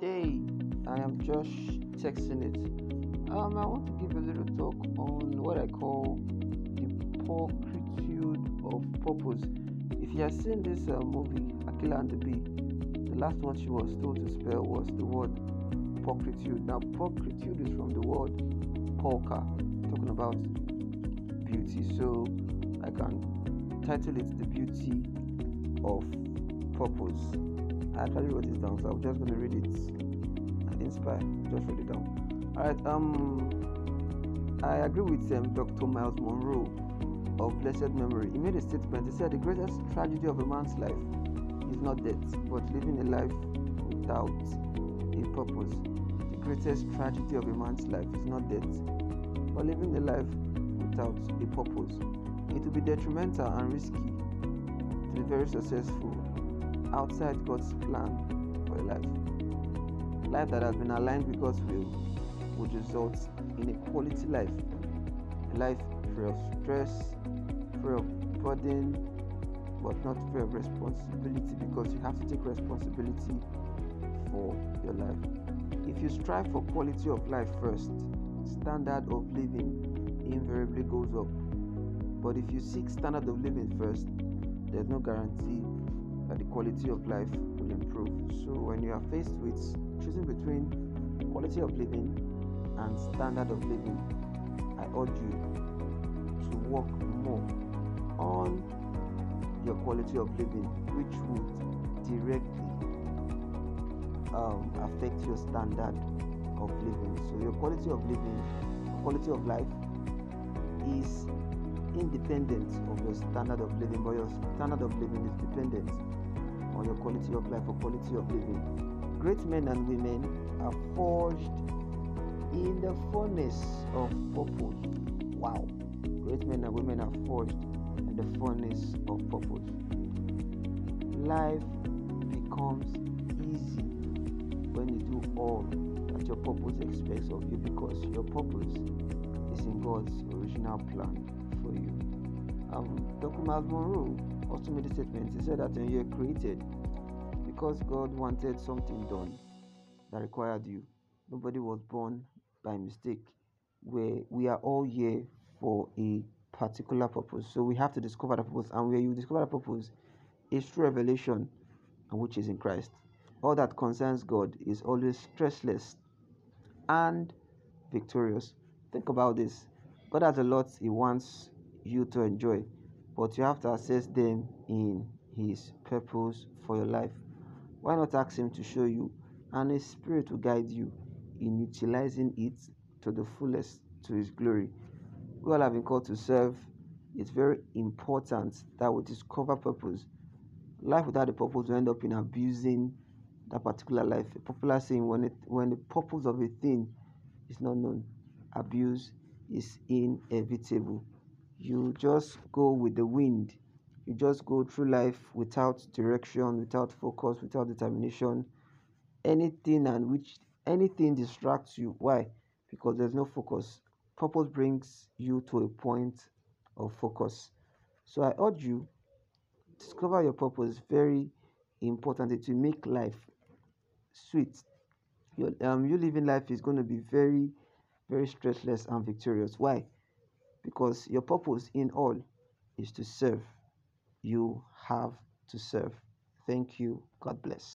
Hey, I am Josh texting it. Um, I want to give a little talk on what I call the pulchritude of purpose. If you have seen this uh, movie, Akeelah and the Bee, the last one she was told to spell was the word pulchritude. Now, pulchritude is from the word polka, talking about beauty. So, I can title it The Beauty of Purpose. I actually wrote this down, so I'm just gonna read it and inspire. Just read it down. All right. Um, I agree with um, Dr. Myles Munroe of blessed memory. He made a statement. He said the greatest tragedy of a man's life is not death, but living a life without a purpose. The greatest tragedy of a man's life is not death, but living a life without a purpose. It will be detrimental and risky to be very successful outside God's plan for your life. Life that has been aligned with God's will would result in a quality life, a life free of stress, free of burden, but not free of responsibility because you have to take responsibility for your life. If you strive for quality of life first, standard of living invariably goes up. But if you seek standard of living first, there's no guarantee that the quality of life will improve. So when you are faced with choosing between quality of living and standard of living, I urge you to work more on your quality of living, which would directly um, affect your standard of living. So your quality of living, quality of life is independent of your standard of living, but your standard of living is dependent on your quality of life or quality of living. Great men and women are forged in the furnace of purpose. Wow. Great men and women are forged in the furnace of purpose. Life becomes easy when you do all that your purpose expects of you because your purpose is in God's original plan for you. Um, Dr. Myles Munroe also made a statement. He said that you're created, because God wanted something done that required you, nobody was born by mistake. Where we are all here for a particular purpose. So we have to discover the purpose, and where you discover the purpose is through revelation, which is in Christ. All that concerns God is always stressless and victorious. Think about this. God has a lot He wants you to enjoy, but you have to assess them in His purpose for your life. Why not ask Him to show you, and His Spirit will guide you in utilizing it to the fullest to His glory. We all have been called to serve. It's very important that we discover purpose. Life without a purpose will end up in abusing that particular life. A popular saying when it when the purpose of a thing is not known, abuse is inevitable. You just go with the wind. You just go through life without direction, without focus, without determination. Anything and which anything distracts you. Why? Because there's no focus. Purpose brings you to a point of focus. So I urge you discover your purpose. Very important. It make life sweet. Your um you living life is going to be very very stressless and victorious. Why? Because your purpose in all is to serve. You have to serve. Thank you. God bless.